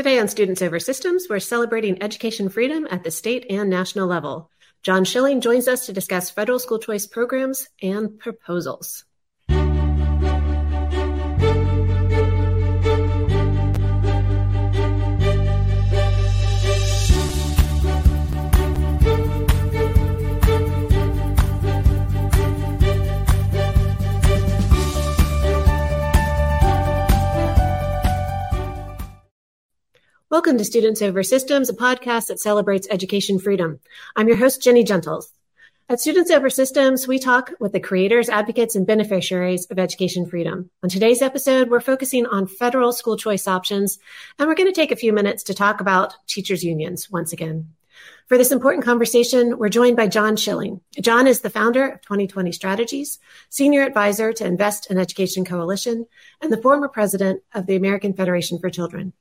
Today on Students Over Systems, we're celebrating education freedom at the state and national level. John Schilling joins us to discuss federal school choice programs and proposals. Welcome to Students Over Systems, a podcast that celebrates education freedom. I'm your host, Ginny Gentles. At Students Over Systems, we talk with the creators, advocates, and beneficiaries of education freedom. On today's episode, we're focusing on federal school choice options, and we're going to take a few minutes to talk about teachers' unions once again. For this important conversation, we're joined by John Schilling. John is the founder of 2020 Strategies, senior advisor to Invest in Education Coalition, and the former president of the American Federation for Children.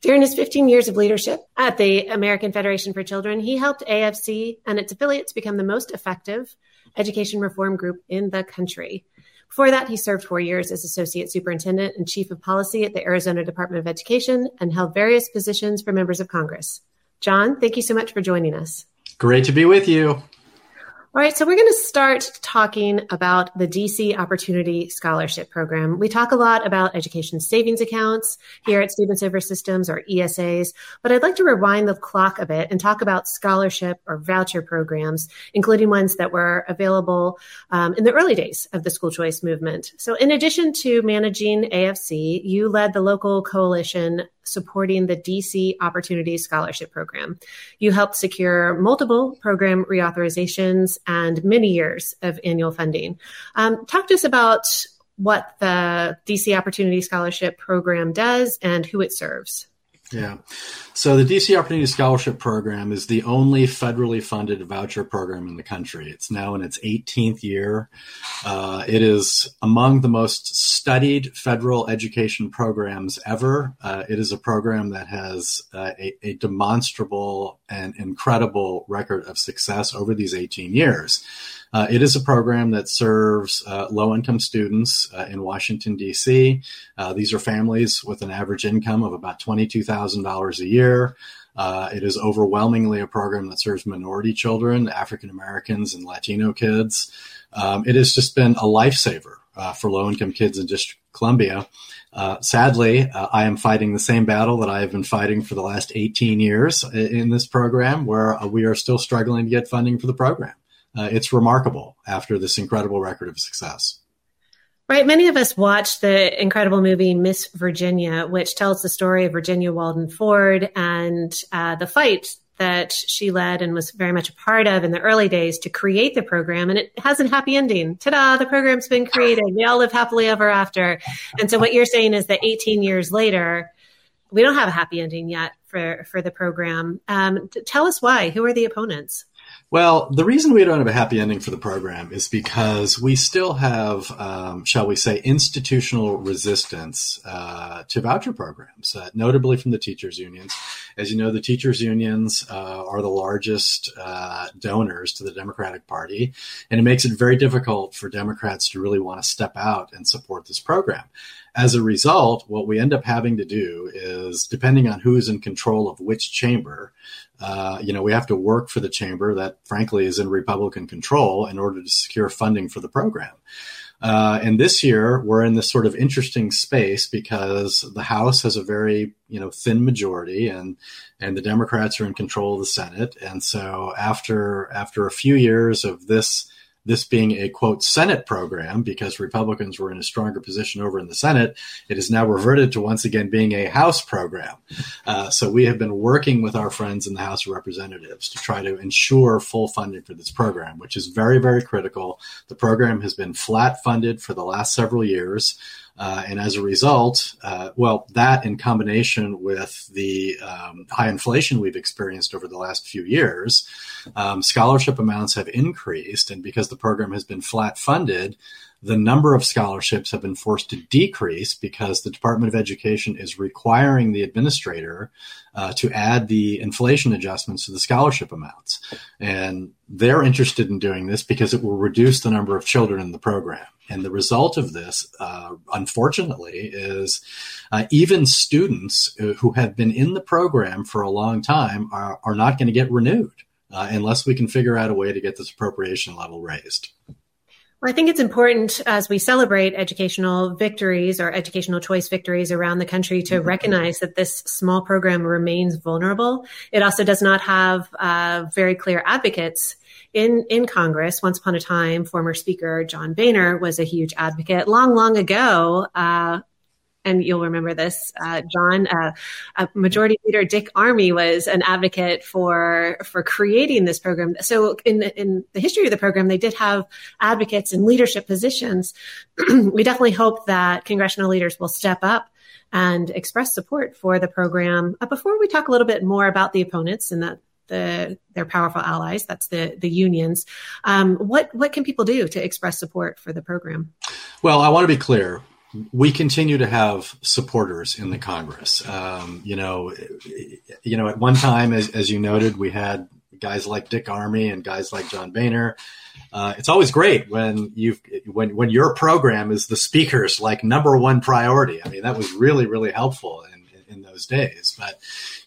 During his 15 years of leadership at the American Federation for Children, he helped AFC and its affiliates become the most effective education reform group in the country. Before that, he served four years as Associate Superintendent and Chief of Policy at the Arizona Department of Education and held various positions for members of Congress. John, thank you so much for joining us. Great to be with you. All right, so we're going to start talking about the DC Opportunity Scholarship Program. We talk a lot about education savings accounts here at Student Over Systems or ESAs, but I'd like to rewind the clock a bit and talk about scholarship or voucher programs, including ones that were available um, in the early days of the school choice movement. So, in addition to managing AFC, you led the local coalition supporting the DC Opportunity Scholarship Program. You helped secure multiple program reauthorizations and many years of annual funding. Um, talk to us about what the DC Opportunity Scholarship Program does and who it serves. Yeah. So the DC Opportunity Scholarship Program is the only federally funded voucher program in the country. It's now in its 18th year. Uh, it is among the most studied federal education programs ever. Uh, it is a program that has uh, a, a, demonstrable and incredible record of success over these 18 years. Uh, it is a program that serves uh, low income students uh, in Washington, D.C. Uh, these are families with an average income of about $22,000 a year. Uh, it is overwhelmingly a program that serves minority children, African Americans, and Latino kids. Um, it has just been a lifesaver uh, for low income kids in District Columbia. Uh, sadly, uh, I am fighting the same battle that I have been fighting for the last 18 years in this program, where uh, we are still struggling to get funding for the program uh, it's remarkable after this incredible record of success. Right. Many of us watched the incredible movie Miss Virginia, which tells the story of Virginia Walden Ford and uh, the fight that she led and was very much a part of in the early days to create the program. And it has a happy ending. Ta-da, the program's been created. We all live happily ever after. And so what you're saying is that 18 years later, we don't have a happy ending yet for, for the program. Um, tell us why. Who are the opponents? Well, the reason we don't have a happy ending for the program is because we still have, um, shall we say, institutional resistance uh, to voucher programs, uh, notably from the teachers' unions. As you know, the teachers' unions uh, are the largest uh, donors to the Democratic Party, and it makes it very difficult for Democrats to really want to step out and support this program. As a result, what we end up having to do is, depending on who is in control of which chamber, uh, you know, we have to work for the chamber that, frankly, is in Republican control in order to secure funding for the program. Uh, and this year, we're in this sort of interesting space because the House has a very, you know, thin majority, and and the Democrats are in control of the Senate. And so, after after a few years of this this being a quote Senate program because Republicans were in a stronger position over in the Senate, it is now reverted to once again being a House program. Uh, so we have been working with our friends in the House of Representatives to try to ensure full funding for this program, which is very, very critical. The program has been flat funded for the last several years. Uh, and as a result, uh, well, that in combination with the um, high inflation we've experienced over the last few years, um, scholarship amounts have increased. And because the program has been flat funded, the number of scholarships have been forced to decrease because the Department of Education is requiring the administrator uh, to add the inflation adjustments to the scholarship amounts. And they're interested in doing this because it will reduce the number of children in the program. And the result of this, uh, unfortunately, is uh, even students who have been in the program for a long time are, are not going to get renewed uh, unless we can figure out a way to get this appropriation level raised. Well, I think it's important as we celebrate educational victories or educational choice victories around the country to mm-hmm. recognize that this small program remains vulnerable. It also does not have uh, very clear advocates in in Congress. Once upon a time, former Speaker John Boehner was a huge advocate. Long, long ago, uh, and you'll remember this, uh, John, uh, Majority Leader Dick Armey was an advocate for for creating this program. So in in the history of the program, they did have advocates in leadership positions. we definitely hope that congressional leaders will step up and express support for the program. Uh, before we talk a little bit more about the opponents and that the their powerful allies, that's the the unions. Um, what what can people do to express support for the program? Well, I want to be clear we continue to have supporters in the Congress. Um, you know, you know, at one time, as, as you noted, we had guys like Dick Armey and guys like John Boehner. Uh, it's always great when you when when your program is the speaker's like number one priority. I mean, that was really really helpful in, in, in those days. But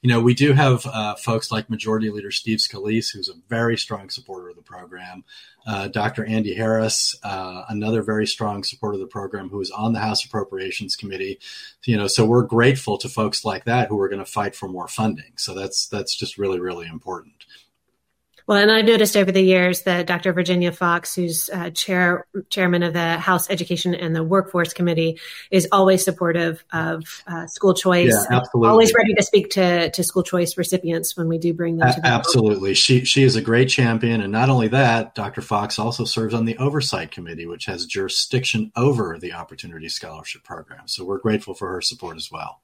you know, we do have uh, folks like Majority Leader Steve Scalise, who's a very strong supporter of the program. Uh, Dr. Andy Harris, uh, another very strong supporter of the program, who is on the House Appropriations Committee. You know, so we're grateful to folks like that who are going to fight for more funding. So that's that's just really really important. Well, and I've noticed over the years that Dr. Virginia Foxx, who's uh, chair chairman of the House Education and the Workforce Committee, is always supportive of uh, school choice. Yeah, absolutely. Always ready to speak to, to school choice recipients when we do bring them to Absolutely. She, she is a great champion. And not only that, Dr. Foxx also serves on the Oversight Committee, which has jurisdiction over the Opportunity Scholarship Program. So we're grateful for her support as well.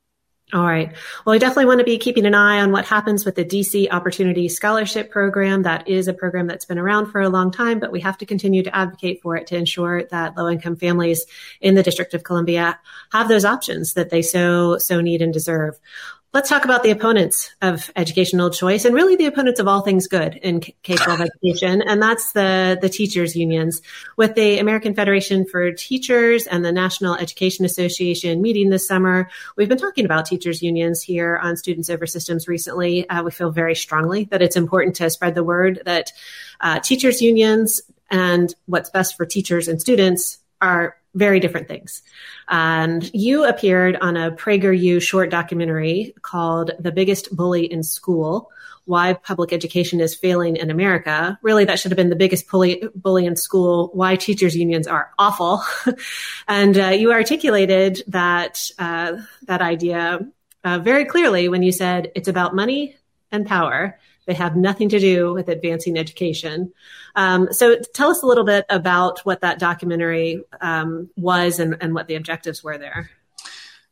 All right. Well, we definitely want to be keeping an eye on what happens with the DC Opportunity Scholarship Program. That is a program that's been around for a long time, but we have to continue to advocate for it to ensure that low income families in the District of Columbia have those options that they so, so need and deserve. Let's talk about the opponents of educational choice and really the opponents of all things good in K-12 education. And that's the, the teachers unions with the American Federation for Teachers and the National Education Association meeting this summer. We've been talking about teachers unions here on Students Over Systems recently. Uh, we feel very strongly that it's important to spread the word that uh, teachers unions and what's best for teachers and students are very different things. And you appeared on a PragerU short documentary called The Biggest Bully in School Why Public Education is Failing in America. Really, that should have been the biggest bully, bully in school, why teachers' unions are awful. and uh, you articulated that, uh, that idea uh, very clearly when you said it's about money and power. They have nothing to do with advancing education. Um, so tell us a little bit about what that documentary um, was and, and what the objectives were there.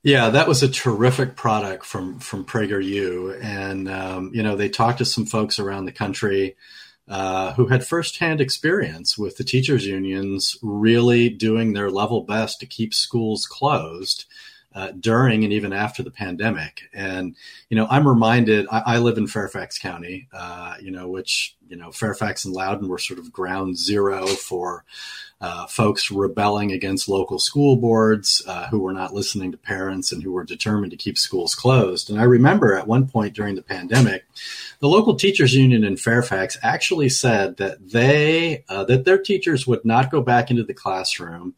Yeah, that was a terrific product from from PragerU, and um, you know they talked to some folks around the country uh, who had firsthand experience with the teachers unions really doing their level best to keep schools closed uh, during and even after the pandemic. And, you know, I'm reminded, I, I live in Fairfax County, uh, you know, which, you know, Fairfax and Loudoun were sort of ground zero for uh, folks rebelling against local school boards uh, who were not listening to parents and who were determined to keep schools closed. And I remember at one point during the pandemic, the local teachers union in Fairfax actually said that they, uh, that their teachers would not go back into the classroom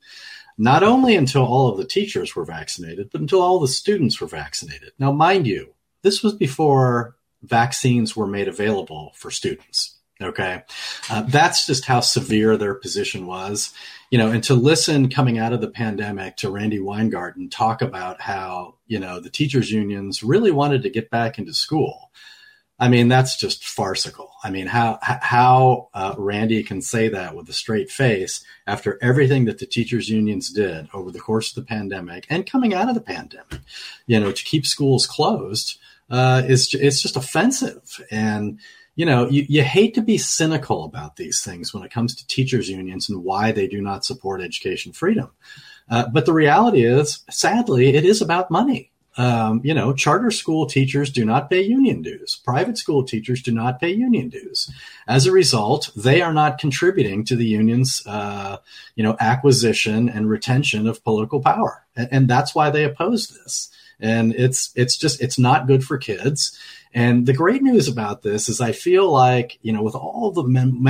not only until all of the teachers were vaccinated, but until all the students were vaccinated. Now, mind you, this was before vaccines were made available for students. Okay. Uh, that's just how severe their position was. You know, and to listen coming out of the pandemic to Randi Weingarten talk about how, you know, the teachers unions really wanted to get back into school. I mean, that's just farcical. I mean, how how uh, Randi can say that with a straight face after everything that the teachers unions did over the course of the pandemic and coming out of the pandemic, you know, to keep schools closed uh, is it's just offensive. And you know, you, you hate to be cynical about these things when it comes to teachers unions and why they do not support education freedom. Uh, but the reality is, sadly, it is about money. Um, you know, charter school teachers do not pay union dues. Private school teachers do not pay union dues. As a result, they are not contributing to the union's, uh, you know, acquisition and retention of political power, and, and that's why they oppose this. And it's it's just it's not good for kids. And the great news about this is I feel like, you know, with all the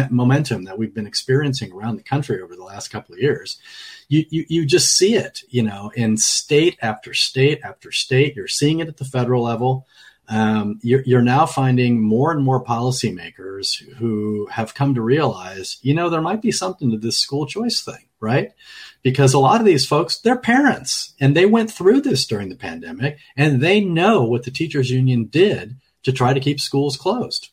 momentum that we've been experiencing around the country over the last couple of years, you, you, you just see it, you know, in state after state after state. You're seeing it at the federal level. Um, you're, you're, now finding more and more policymakers who have come to realize, you know, there might be something to this school choice thing, right? Because a lot of these folks, they're parents and they went through this during the pandemic and they know what the teachers union did to try to keep schools closed.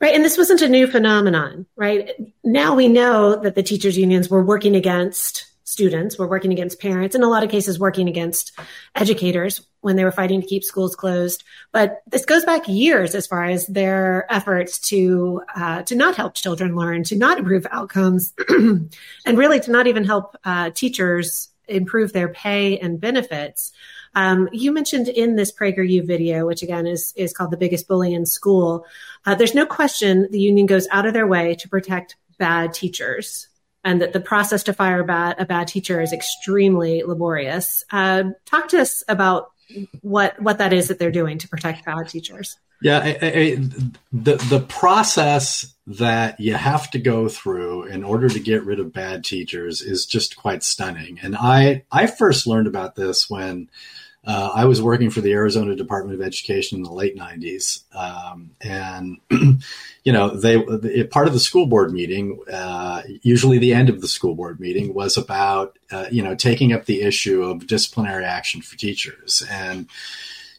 Right. And this wasn't a new phenomenon, right? Now we know that the teachers unions were working against students, were working against parents, in a lot of cases working against educators when they were fighting to keep schools closed. But this goes back years as far as their efforts to uh, to not help children learn, to not improve outcomes, and really to not even help uh, teachers improve their pay and benefits. Um, you mentioned in this PragerU video, which again is is called "The Biggest Bully in School," uh, there's no question the union goes out of their way to protect bad teachers, and that the process to fire a bad, a bad teacher is extremely laborious. Uh, talk to us about what what that is that they're doing to protect bad teachers. Yeah, I, I, the the process that you have to go through in order to get rid of bad teachers is just quite stunning. And I I first learned about this when uh, I was working for the Arizona Department of Education in the late '90s, um, and you know, they part of the school board meeting, uh, usually the end of the school board meeting, was about uh, you know taking up the issue of disciplinary action for teachers, and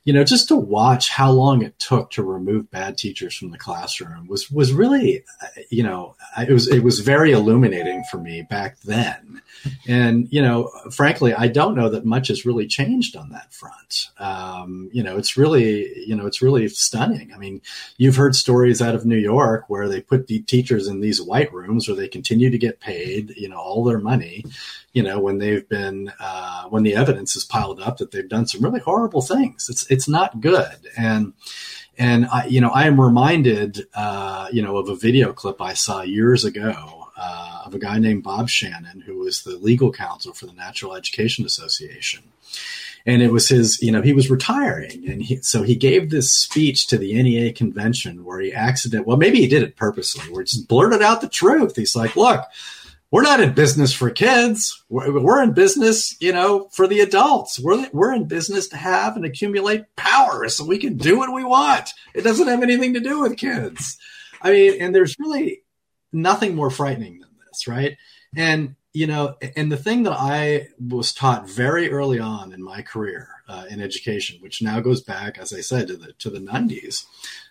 you know, just to watch how long it took to remove bad teachers from the classroom was was really, you know, it was it was very illuminating for me back then. And you know, frankly, I don't know that much has really changed on that front. Um, you know, it's really, you know, it's really stunning. I mean, you've heard stories out of New York where they put the teachers in these white rooms where they continue to get paid, you know, all their money you know, when they've been, uh, when the evidence is piled up that they've done some really horrible things. It's, it's not good. And, and I, you know, I am reminded, uh, you know, of a video clip I saw years ago uh, of a guy named Bob Shannon, who was the legal counsel for the National Education Association. And it was his, you know, he was retiring. And he, so he gave this speech to the NEA convention where he accident, well, maybe he did it purposely, where he just blurted out the truth. He's like, look, we're not in business for kids. We're, we're, in business, you know, for the adults. We're, we're in business to have and accumulate power so we can do what we want. It doesn't have anything to do with kids. I mean, and there's really nothing more frightening than this, right? And, you know, and the thing that I was taught very early on in my career uh, in education, which now goes back, as I said, to the, to the 90s,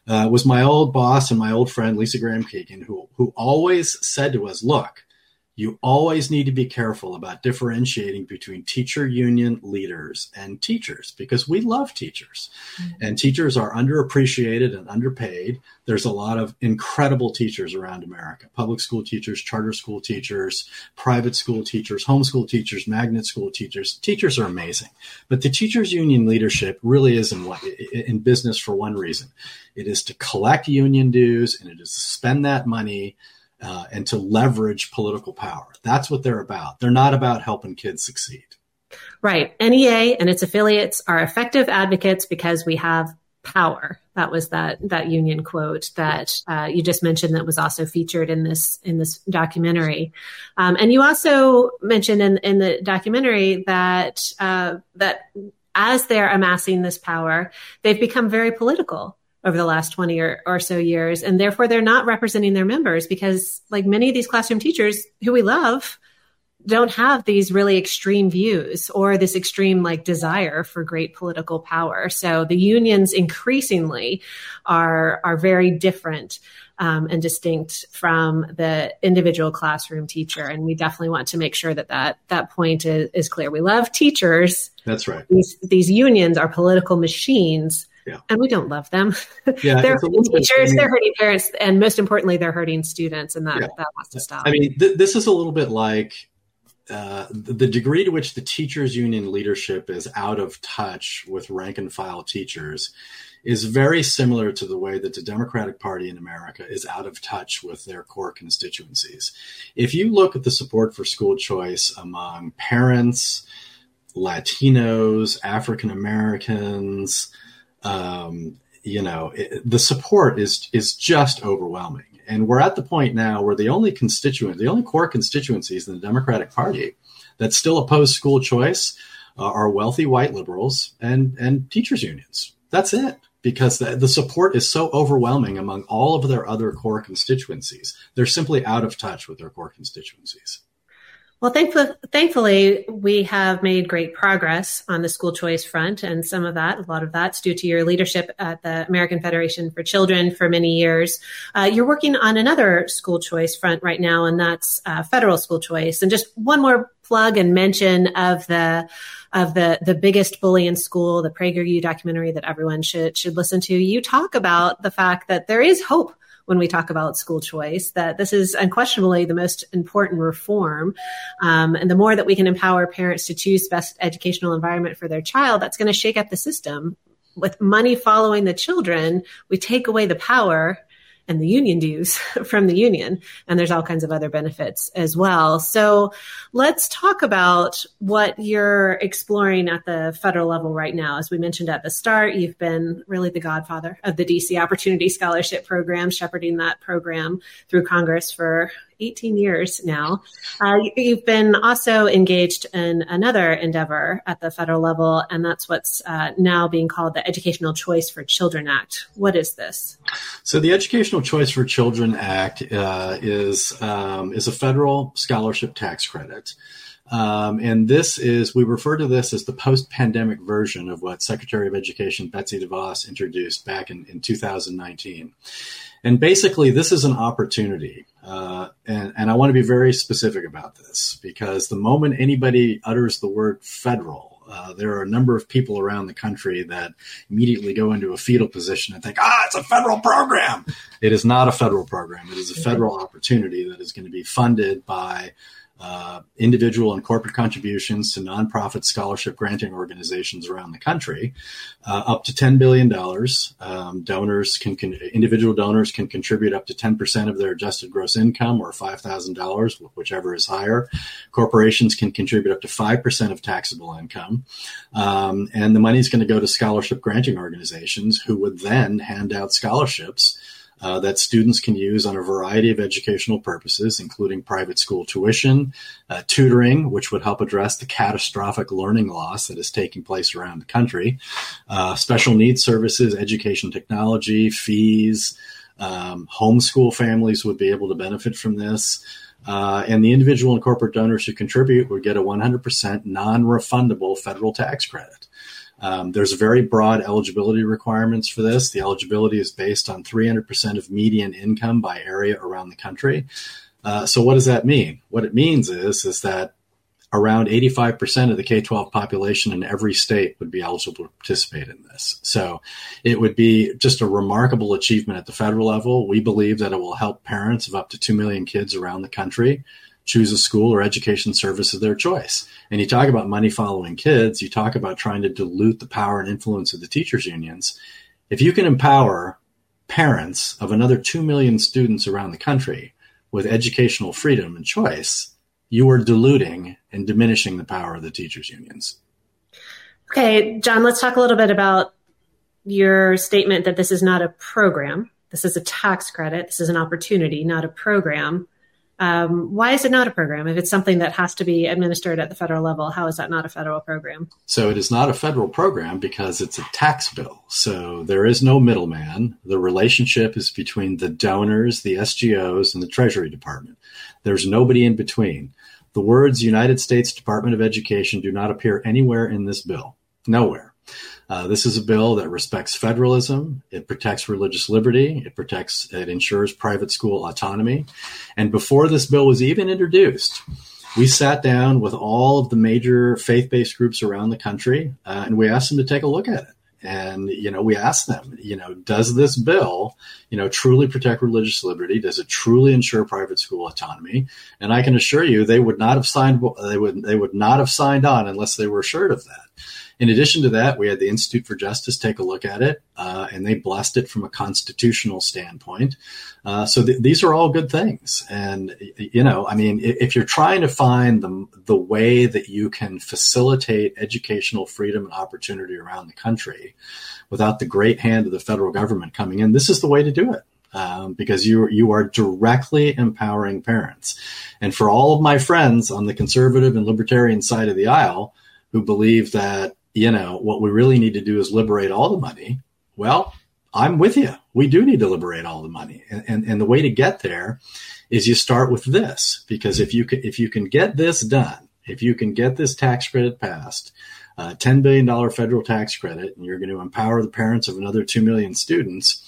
uh, was my old boss and my old friend, Lisa Graham Keegan, who, who always said to us, look, you always need to be careful about differentiating between teacher union leaders and teachers because we love teachers mm-hmm. and teachers are underappreciated and underpaid. There's a lot of incredible teachers around America public school teachers, charter school teachers, private school teachers, homeschool teachers, magnet school teachers. Teachers are amazing. But the teachers union leadership really is in, what, in business for one reason it is to collect union dues and it is to spend that money uh, and to leverage political power. That's what they're about. They're not about helping kids succeed. Right. NEA and its affiliates are effective advocates because we have power. That was that that union quote that uh, you just mentioned that was also featured in this in this documentary. Um, and you also mentioned in in the documentary that uh, that as they're amassing this power, they've become very political over the last 20 or, or so years. And therefore, they're not representing their members because, like many of these classroom teachers who we love, don't have these really extreme views or this extreme like desire for great political power. So the unions increasingly are are very different um, and distinct from the individual classroom teacher. And we definitely want to make sure that that that point is, is clear. We love teachers. That's right. These these unions are political machines Yeah. And we don't love them. Yeah, they're hurting teachers, they're hurting parents, and most importantly, they're hurting students, and that, Yeah. that has to stop. I mean, th- this is a little bit like uh, the degree to which the teachers union leadership is out of touch with rank and file teachers is very similar to the way that the Democratic Party in America is out of touch with their core constituencies. If you look at the support for school choice among parents, Latinos, African Americans, um, you know, it, the support is is just overwhelming. And we're at the point now where the only constituent, the only core constituencies in the Democratic Party that still oppose school choice uh, are wealthy white liberals and and teachers unions. That's it. Because the, the support is so overwhelming among all of their other core constituencies. They're simply out of touch with their core constituencies. Well, thankfully, thankfully, we have made great progress on the school choice front, and some of that, a lot of that's due to your leadership at the American Federation for Children for many years. Uh, you're working on another school choice front right now, and that's uh, federal school choice. And just one more plug and mention of the of the the biggest bully in school, the PragerU documentary that everyone should should listen to. You talk about the fact that there is hope when we talk about school choice, that this is unquestionably the most important reform. Um, and the more that we can empower parents to choose best educational environment for their child, that's going to shake up the system. With money following the children, we take away the power and the union dues from the union. And there's all kinds of other benefits as well. So let's talk about what you're exploring at the federal level right now. As we mentioned at the start, you've been really the godfather of the DC Opportunity Scholarship Program, shepherding that program through Congress for 18 years now. Uh, you've been also engaged in another endeavor at the federal level, and that's what's uh, now being called the Educational Choice for Children Act. What is this? So the Educational Choice for Children Act uh, is um, is a federal scholarship tax credit. Um, and this is, we refer to this as the post pandemic version of what Secretary of Education Betsy DeVos introduced back in, in 2019. And basically, this is an opportunity. Uh, and, and I want to be very specific about this because the moment anybody utters the word federal, uh, there are a number of people around the country that immediately go into a fetal position and think, ah, it's a federal program. It is not a federal program. It is a federal opportunity that is going to be funded by uh, individual and corporate contributions to nonprofit scholarship granting organizations around the country, uh, up to $10 billion. Um, donors can, can, individual donors can contribute up to 10% of their adjusted gross income or $5,000, whichever is higher. Corporations can contribute up to 5% of taxable income. Um, and the money is going to go to scholarship granting organizations who would then hand out scholarships uh, that students can use on a variety of educational purposes, including private school tuition, uh, tutoring, which would help address the catastrophic learning loss that is taking place around the country, uh, special needs services, education technology, fees. Um, homeschool families would be able to benefit from this. Uh, and the individual and corporate donors who contribute would get a 100% non refundable federal tax credit. Um, there's very broad eligibility requirements for this. The eligibility is based on 300% of median income by area around the country. Uh, so what does that mean? What it means is is that around 85% of the K-12 population in every state would be eligible to participate in this. So it would be just a remarkable achievement at the federal level. We believe that it will help parents of up to 2 million kids around the country choose a school or education service of their choice. And you talk about money following kids, you talk about trying to dilute the power and influence of the teachers unions. If you can empower parents of another 2 million students around the country with educational freedom and choice, you are diluting and diminishing the power of the teachers unions. Okay, John, let's talk a little bit about your statement that this is not a program. This is a tax credit. This is an opportunity, not a program. Um, why is it not a program? If it's something that has to be administered at the federal level, how is that not a federal program? So it is not a federal program because it's a tax bill. So there is no middleman. The relationship is between the donors, the SGOs, and the Treasury Department. There's nobody in between. The words United States Department of Education do not appear anywhere in this bill. Nowhere. Uh, this is a bill that respects federalism. It protects religious liberty. It protects, it ensures private school autonomy. And before this bill was even introduced, we sat down with all of the major faith based groups around the country uh, and we asked them to take a look at it. And, you know, we asked them, you know, does this bill, you know, truly protect religious liberty? Does it truly ensure private school autonomy? And I can assure you they would not have signed, they would, they would not have signed on unless they were assured of that. In addition to that, we had the Institute for Justice take a look at it, uh, and they blessed it from a constitutional standpoint. Uh, so th- these are all good things. And you know, I mean, if you're trying to find the the way that you can facilitate educational freedom and opportunity around the country without the great hand of the federal government coming in, this is the way to do it. Um, because you you are directly empowering parents. And for all of my friends on the conservative and libertarian side of the aisle who believe that you know, what we really need to do is liberate all the money. Well, I'm with you. We do need to liberate all the money. And, and, and the way to get there is you start with this, because if you can, if you can get this done, if you can get this tax credit passed, uh, $10 billion federal tax credit, and you're going to empower the parents of another 2 million students,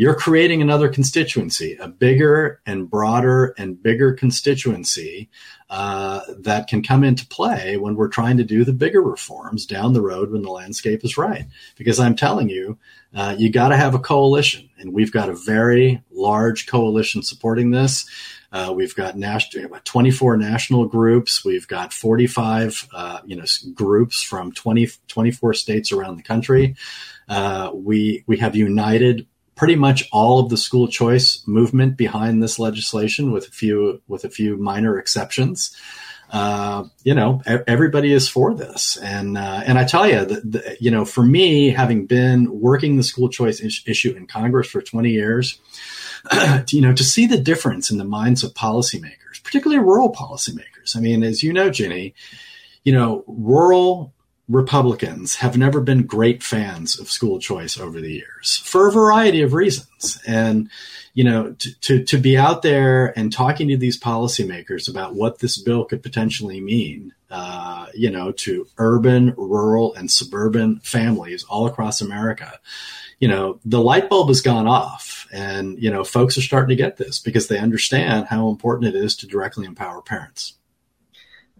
you're creating another constituency, a bigger and broader and bigger constituency uh, that can come into play when we're trying to do the bigger reforms down the road when the landscape is right. Because I'm telling you, uh, you got to have a coalition, and we've got a very large coalition supporting this. Uh, we've got national, 24 national groups. We've got 45, uh, you know, groups from 20, 24 states around the country. Uh, we we have united pretty much all of the school choice movement behind this legislation, with a few with a few minor exceptions. Uh, you know, everybody is for this, and uh, and I tell you, that you know, for me, having been working the school choice is- issue in Congress for twenty years, you know, to see the difference in the minds of policymakers, particularly rural policymakers. I mean, as you know, Ginny, you know, rural Republicans have never been great fans of school choice over the years for a variety of reasons. And, you know, to, to, to, be out there and talking to these policymakers about what this bill could potentially mean, uh, you know, to urban, rural, and suburban families all across America, you know, the light bulb has gone off. And, you know, folks are starting to get this because they understand how important it is to directly empower parents.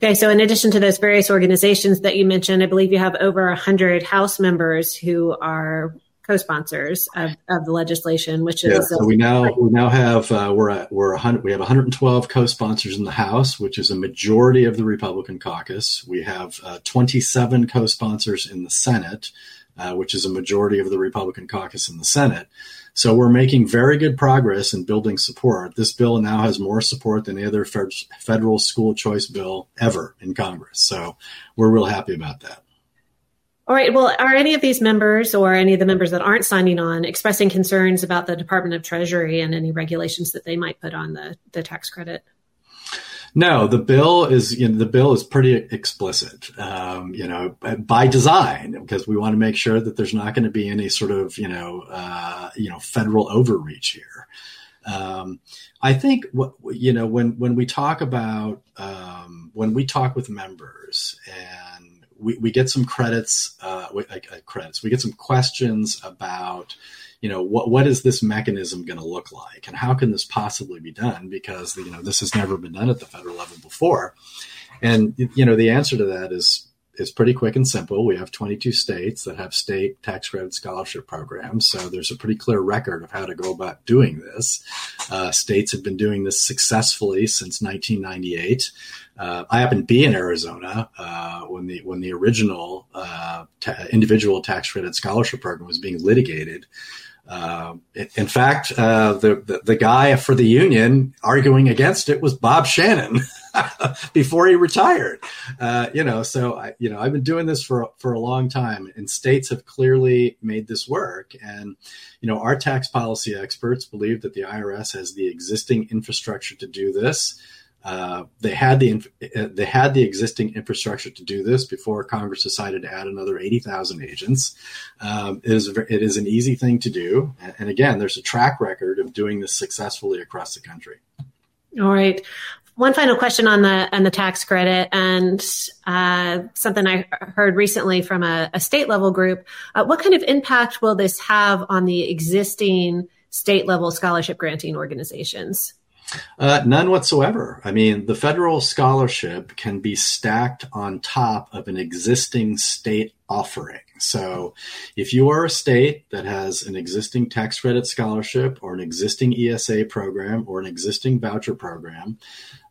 Okay, so in addition to those various organizations that you mentioned, I believe you have over 100 House members who are co-sponsors of, of the legislation, which is yeah, so we now we now have uh, we're at, we're 100, we have 112 co-sponsors in the House, which is a majority of the Republican caucus. We have uh, 27 co-sponsors in the Senate, uh, which is a majority of the Republican caucus in the Senate. So we're making very good progress in building support. This bill now has more support than any other federal school choice bill ever in Congress. So we're real happy about that. All right. Well, are any of these members or any of the members that aren't signing on expressing concerns about the Department of Treasury and any regulations that they might put on the, the tax credit? No, the bill is you know, the bill is pretty explicit, um, you know, by design because we want to make sure that there's not going to be any sort of you know uh, you know federal overreach here. Um, I think what you know when when we talk about um, when we talk with members and we, we get some credits, uh, uh, credits, we get some questions about you know what what is this mechanism going to look like and how can this possibly be done because you know this has never been done at the federal level before and you know the answer to that is is pretty quick and simple. We have 22 states that have state tax credit scholarship programs, so there's a pretty clear record of how to go about doing this. Uh, states have been doing this successfully since 1998. Uh, I happen to be in Arizona uh, when the when the original uh, individual tax credit scholarship program was being litigated. Uh, in fact, uh, the, the, the guy for the union arguing against it was Bob Shannon before he retired. Uh, you know, so I, you know, I've been doing this for for a long time, and states have clearly made this work. And you know, our tax policy experts believe that the IRS has the existing infrastructure to do this. Uh, they had the uh, they had the existing infrastructure to do this before Congress decided to add another eighty thousand agents. Um, it is it is an easy thing to do, and again, there's a track record of doing this successfully across the country. All right. One final question on the on the tax credit, and uh, something I heard recently from a, a state level group. Uh, what kind of impact will this have on the existing state level scholarship granting organizations? Uh, none whatsoever. I mean, the federal scholarship can be stacked on top of an existing state offering. So, if you are a state that has an existing tax credit scholarship or an existing ESA program or an existing voucher program,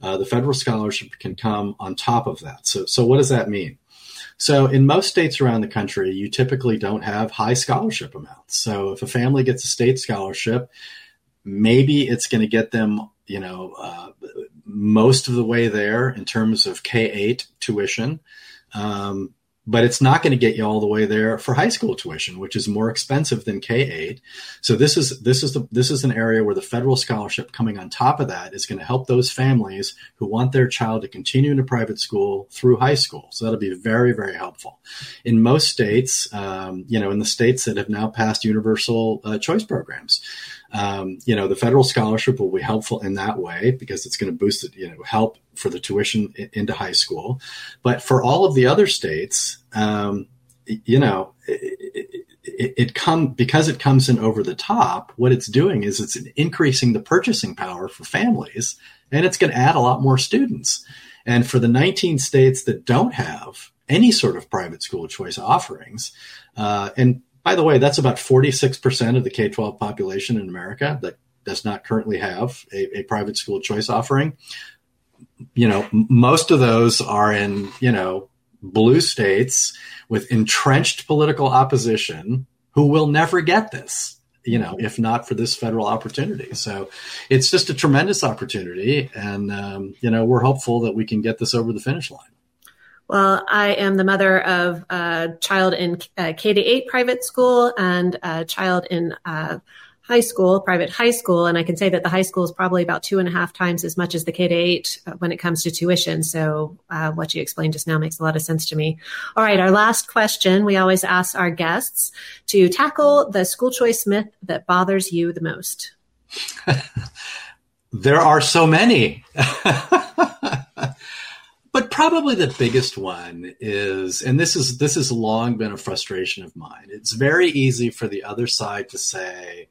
uh, the federal scholarship can come on top of that. So, so what does that mean? So, in most states around the country, you typically don't have high scholarship amounts. So, if a family gets a state scholarship, maybe it's going to get them you know, uh, most of the way there in terms of K 8 tuition. Um, but it's not going to get you all the way there for high school tuition, which is more expensive than K eight. So this is this is the this is an area where the federal scholarship coming on top of that is going to help those families who want their child to continue in a private school through high school. So that'll be very very helpful. In most states, um, you know, in the states that have now passed universal uh, choice programs, um, you know, the federal scholarship will be helpful in that way because it's going to boost it, you know, help for the tuition into high school. But for all of the other states, um, you know, it, it, it come because it comes in over the top. What it's doing is it's increasing the purchasing power for families, and it's going to add a lot more students. And for the 19 states that don't have any sort of private school choice offerings, uh, and by the way, that's about 46% of the K 12 population in America that does not currently have a, a private school choice offering. You know, m- most of those are in, you know, blue states with entrenched political opposition who will never get this you know, if not for this federal opportunity. So it's just a tremendous opportunity. And, um, you know, we're hopeful that we can get this over the finish line. Well, I am the mother of a child in uh, K to 8 private school and a child in uh, high school, private high school. And I can say that the high school is probably about two and a half times as much as the K to 8 uh, when it comes to tuition. So uh, what you explained just now makes a lot of sense to me. All right. Our last question. We always ask our guests to tackle the school choice myth that bothers you the most. there are so many. but probably the biggest one is and this is this has long been a frustration of mine. It's very easy for the other side to say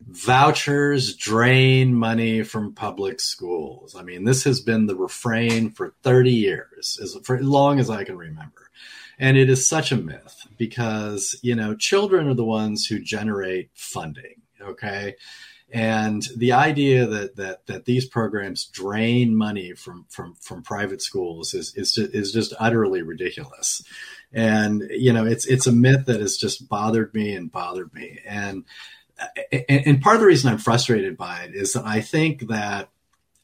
vouchers drain money from public schools. I mean this has been the refrain for 30 years as for as long as i can remember. And it is such a myth because you know children are the ones who generate funding okay and the idea that that that these programs drain money from from from private schools is is just, is just utterly ridiculous. And you know, it's it's a myth that has just bothered me and bothered me. And and part of the reason I'm frustrated by it is that I think that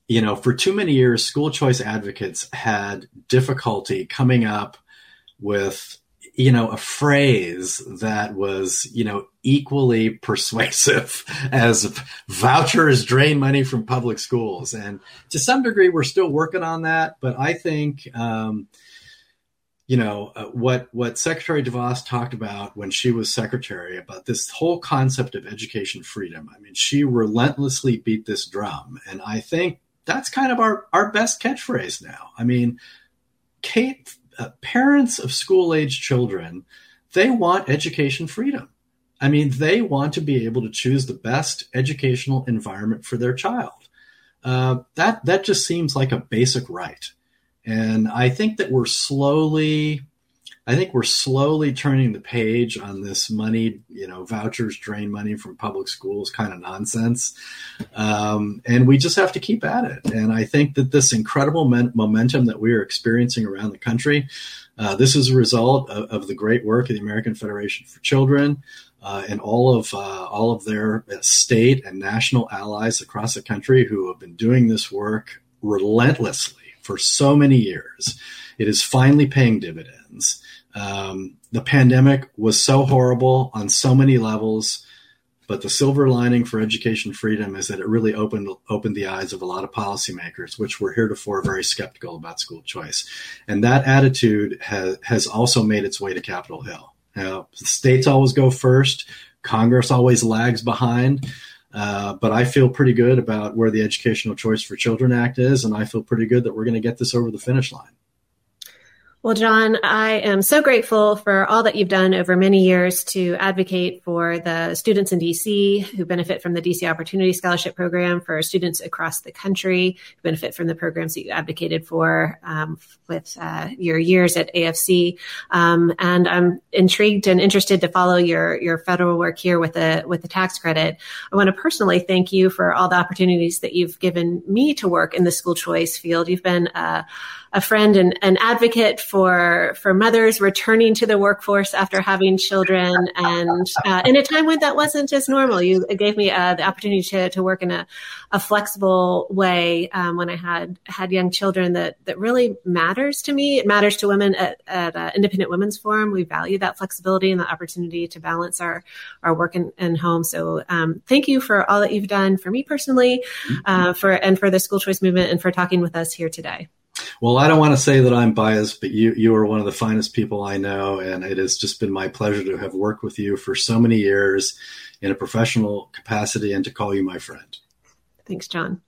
you know, for too many years, school choice advocates had difficulty coming up with you know, a phrase that was, you know, equally persuasive as vouchers drain money from public schools. And to some degree, we're still working on that. But I think, um, you know, uh, what what Secretary DeVos talked about when she was secretary about this whole concept of education freedom. I mean, she relentlessly beat this drum, and I think that's kind of our our best catchphrase now. I mean, Kate uh, parents of school age children, they want education freedom. I mean, they want to be able to choose the best educational environment for their child. Uh, that that just seems like a basic right, and I think that we're slowly I think we're slowly turning the page on this money, you know, vouchers drain money from public schools kind of nonsense. Um, and we just have to keep at it. And I think that this incredible men- momentum that we are experiencing around the country, uh, this is a result of, of, the great work of the American Federation for Children. Uh, and all of uh, all of their state and national allies across the country who have been doing this work relentlessly for so many years, it is finally paying dividends. Um, the pandemic was so horrible on so many levels, but the silver lining for education freedom is that it really opened opened the eyes of a lot of policymakers, which were heretofore very skeptical about school choice, and that attitude has has also made its way to Capitol Hill. Now, states always go first, Congress always lags behind. Uh, but I feel pretty good about where the Educational Choice for Children Act is, and I feel pretty good that we're going to get this over the finish line. Well, John, I am so grateful for all that you've done over many years to advocate for the students in DC who benefit from the DC Opportunity Scholarship Program, for students across the country who benefit from the programs that you advocated for um, with uh, your years at AFC. Um, and I'm intrigued and interested to follow your your federal work here with the with the tax credit. I want to personally thank you for all the opportunities that you've given me to work in the school choice field. You've been uh, a friend and an advocate for for mothers returning to the workforce after having children, and uh, in a time when that wasn't as normal. You gave me uh, the opportunity to, to work in a, a flexible way um, when I had had young children. That that really matters to me. It matters to women at, at uh, Independent Women's Forum. We value that flexibility and the opportunity to balance our our work and, and home. So um, thank you for all that you've done for me personally, uh, for and for the school choice movement, and for talking with us here today. Well, I don't want to say that I'm biased, but you you are one of the finest people I know, and it has just been my pleasure to have worked with you for so many years in a professional capacity and to call you my friend. Thanks, John.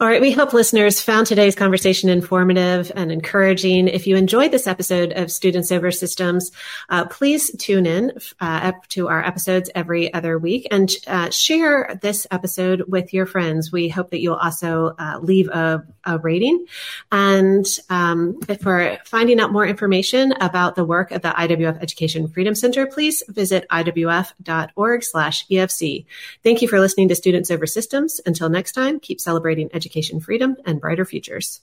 All right. We hope listeners found today's conversation informative and encouraging. If you enjoyed this episode of Students Over Systems, uh, please tune in uh, to our episodes every other week and uh, share this episode with your friends. We hope that you'll also uh, leave a, a, rating. And um, for finding out more information about the work of the IWF Education Freedom Center, please visit iwf.org slash EFC. Thank you for listening to Students Over Systems. Until next time, keep celebrating education education freedom, and brighter futures.